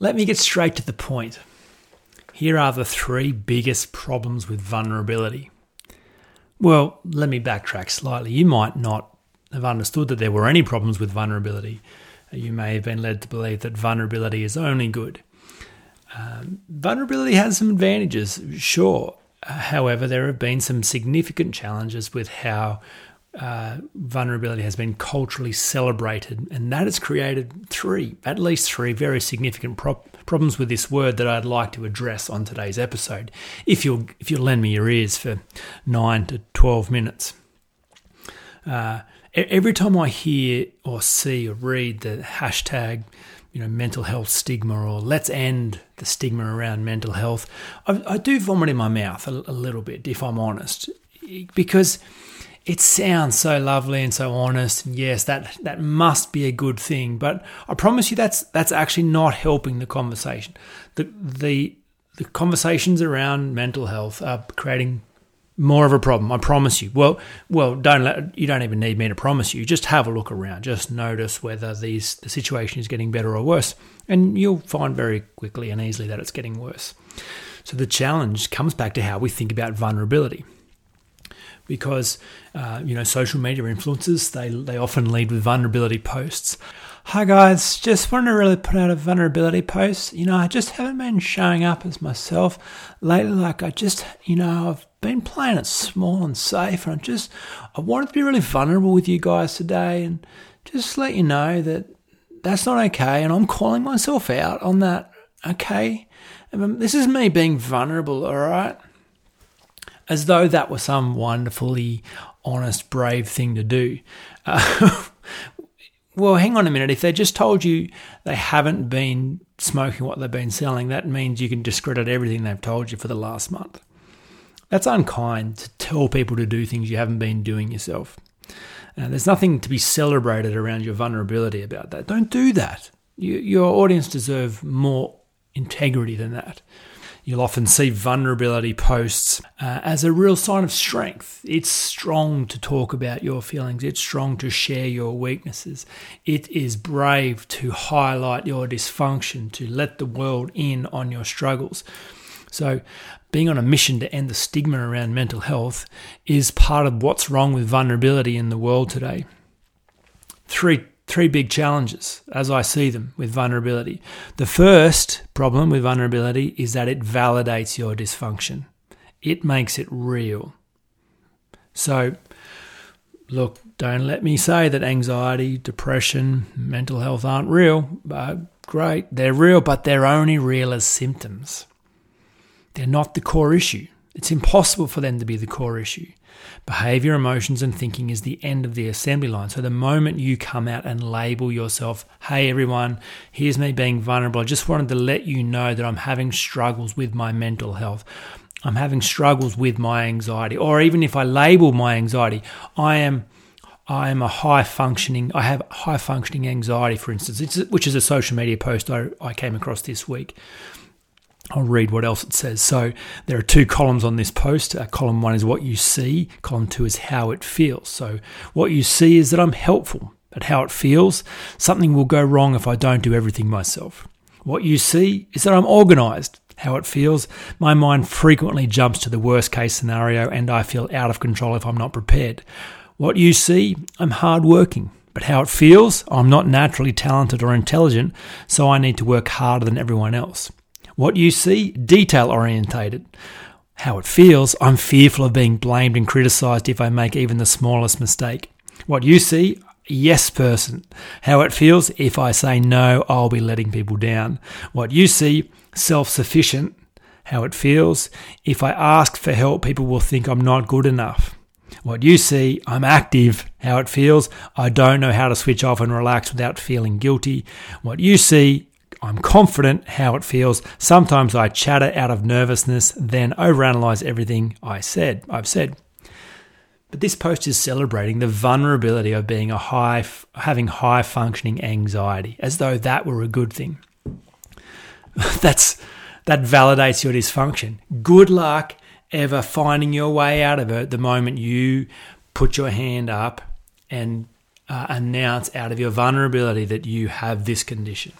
Let me get straight to the point. Here are the three biggest problems with vulnerability. Well, let me backtrack slightly. You might not have understood that there were any problems with vulnerability. You may have been led to believe that vulnerability is only good. Um, vulnerability has some advantages, sure. However, there have been some significant challenges with how uh, vulnerability has been culturally celebrated, and that has created three, at least three, very significant pro- problems with this word that I'd like to address on today's episode. If you'll if you'll lend me your ears for nine to twelve minutes. Uh, every time I hear or see or read the hashtag, you know, mental health stigma or let's end the stigma around mental health, I, I do vomit in my mouth a, a little bit, if I'm honest, because it sounds so lovely and so honest and yes that that must be a good thing but i promise you that's that's actually not helping the conversation. The the the conversations around mental health are creating more of a problem i promise you. Well well don't let, you don't even need me to promise you. Just have a look around. Just notice whether these the situation is getting better or worse and you'll find very quickly and easily that it's getting worse. So the challenge comes back to how we think about vulnerability because uh, you know social media influencers they they often lead with vulnerability posts. Hi guys, just wanted to really put out a vulnerability post. You know, I just haven't been showing up as myself lately. Like I just, you know, I've been playing it small and safe, and I just I wanted to be really vulnerable with you guys today, and just let you know that that's not okay, and I'm calling myself out on that. Okay, this is me being vulnerable. All right as though that were some wonderfully honest, brave thing to do. Uh, well, hang on a minute. If they just told you they haven't been smoking what they've been selling, that means you can discredit everything they've told you for the last month. That's unkind to tell people to do things you haven't been doing yourself. Uh, there's nothing to be celebrated around your vulnerability about that. Don't do that. You, your audience deserve more integrity than that. You'll often see vulnerability posts uh, as a real sign of strength. It's strong to talk about your feelings, it's strong to share your weaknesses. It is brave to highlight your dysfunction, to let the world in on your struggles. So, being on a mission to end the stigma around mental health is part of what's wrong with vulnerability in the world today. Three three big challenges as I see them with vulnerability. The first problem with vulnerability is that it validates your dysfunction, it makes it real. So, look, don't let me say that anxiety, depression, mental health aren't real. Uh, great, they're real, but they're only real as symptoms. They're not the core issue. It's impossible for them to be the core issue. Behavior, emotions, and thinking is the end of the assembly line. So the moment you come out and label yourself, hey everyone, here's me being vulnerable, I just wanted to let you know that I'm having struggles with my mental health. I'm having struggles with my anxiety. Or even if I label my anxiety, I am I am a high functioning, I have high functioning anxiety, for instance, which is a social media post I, I came across this week. I'll read what else it says. So there are two columns on this post. Uh, column one is what you see, column two is how it feels. So what you see is that I'm helpful, but how it feels, something will go wrong if I don't do everything myself. What you see is that I'm organized. How it feels, my mind frequently jumps to the worst case scenario and I feel out of control if I'm not prepared. What you see, I'm hardworking. But how it feels, I'm not naturally talented or intelligent, so I need to work harder than everyone else. What you see, detail orientated. How it feels, I'm fearful of being blamed and criticized if I make even the smallest mistake. What you see, yes person. How it feels, if I say no, I'll be letting people down. What you see, self sufficient. How it feels, if I ask for help, people will think I'm not good enough. What you see, I'm active. How it feels, I don't know how to switch off and relax without feeling guilty. What you see, I'm confident how it feels. Sometimes I chatter out of nervousness, then overanalyze everything I said. I've said. But this post is celebrating the vulnerability of being a high, having high functioning anxiety, as though that were a good thing. That's that validates your dysfunction. Good luck ever finding your way out of it the moment you put your hand up and uh, announce out of your vulnerability that you have this condition.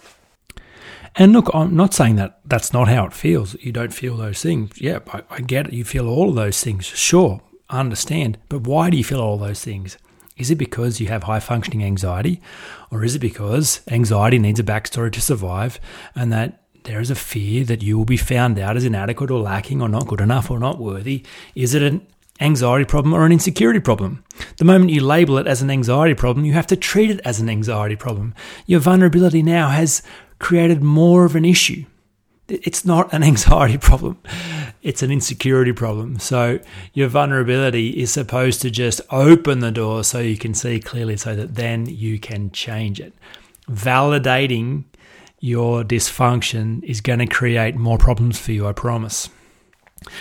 And look, I'm not saying that that's not how it feels. You don't feel those things. Yeah, I, I get it. You feel all of those things. Sure, I understand. But why do you feel all those things? Is it because you have high functioning anxiety? Or is it because anxiety needs a backstory to survive and that there is a fear that you will be found out as inadequate or lacking or not good enough or not worthy? Is it an anxiety problem or an insecurity problem. The moment you label it as an anxiety problem, you have to treat it as an anxiety problem. Your vulnerability now has created more of an issue. It's not an anxiety problem, it's an insecurity problem. So, your vulnerability is supposed to just open the door so you can see clearly, so that then you can change it. Validating your dysfunction is going to create more problems for you, I promise.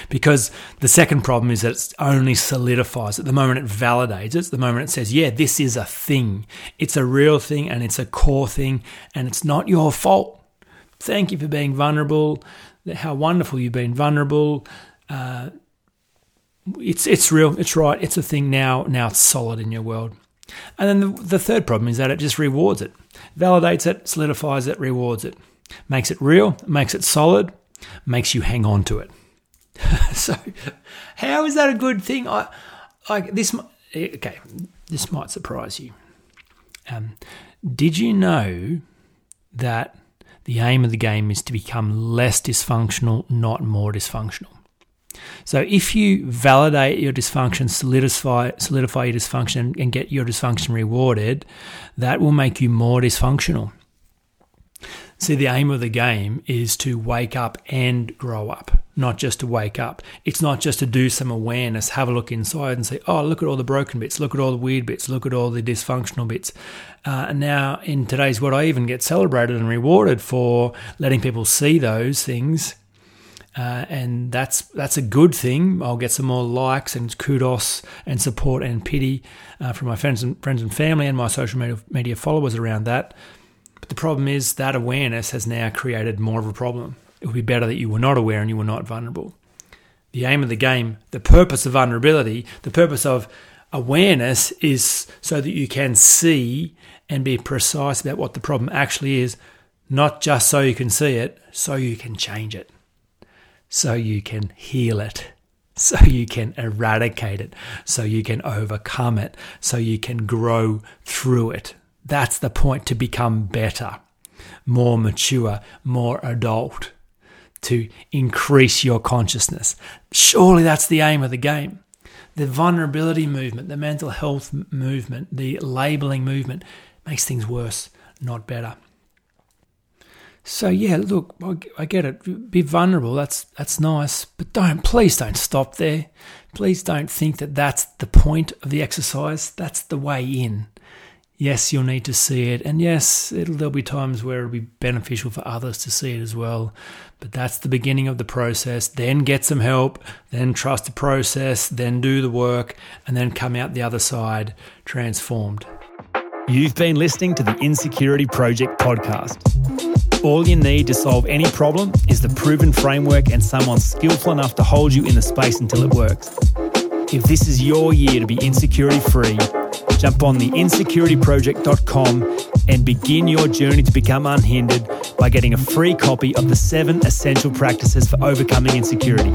Because the second problem is that it only solidifies. At the moment it validates it, At the moment it says, yeah, this is a thing. It's a real thing and it's a core thing and it's not your fault. Thank you for being vulnerable. How wonderful you've been vulnerable. Uh, it's it's real. It's right. It's a thing now. Now it's solid in your world. And then the, the third problem is that it just rewards it, validates it, solidifies it, rewards it, makes it real, makes it solid, makes you hang on to it. so, how is that a good thing? I, I this okay. This might surprise you. Um, did you know that the aim of the game is to become less dysfunctional, not more dysfunctional? So, if you validate your dysfunction, solidify solidify your dysfunction, and get your dysfunction rewarded, that will make you more dysfunctional. See, the aim of the game is to wake up and grow up, not just to wake up. It's not just to do some awareness, have a look inside and say, oh, look at all the broken bits, look at all the weird bits, look at all the dysfunctional bits. Uh, and now, in today's world, I even get celebrated and rewarded for letting people see those things. Uh, and that's that's a good thing. I'll get some more likes and kudos and support and pity uh, from my friends and friends and family and my social media, media followers around that. But the problem is that awareness has now created more of a problem. It would be better that you were not aware and you were not vulnerable. The aim of the game, the purpose of vulnerability, the purpose of awareness is so that you can see and be precise about what the problem actually is, not just so you can see it, so you can change it, so you can heal it, so you can eradicate it, so you can overcome it, so you can grow through it. That's the point to become better, more mature, more adult, to increase your consciousness. Surely that's the aim of the game. The vulnerability movement, the mental health movement, the labeling movement makes things worse, not better. So yeah, look, I get it. Be vulnerable. That's that's nice, but don't please don't stop there. Please don't think that that's the point of the exercise. That's the way in yes, you'll need to see it. And yes, there'll be times where it'll be beneficial for others to see it as well. But that's the beginning of the process. Then get some help, then trust the process, then do the work, and then come out the other side transformed. You've been listening to the Insecurity Project podcast. All you need to solve any problem is the proven framework and someone skillful enough to hold you in the space until it works. If this is your year to be insecurity free, Jump on the insecurityproject.com and begin your journey to become unhindered by getting a free copy of the seven essential practices for overcoming insecurity.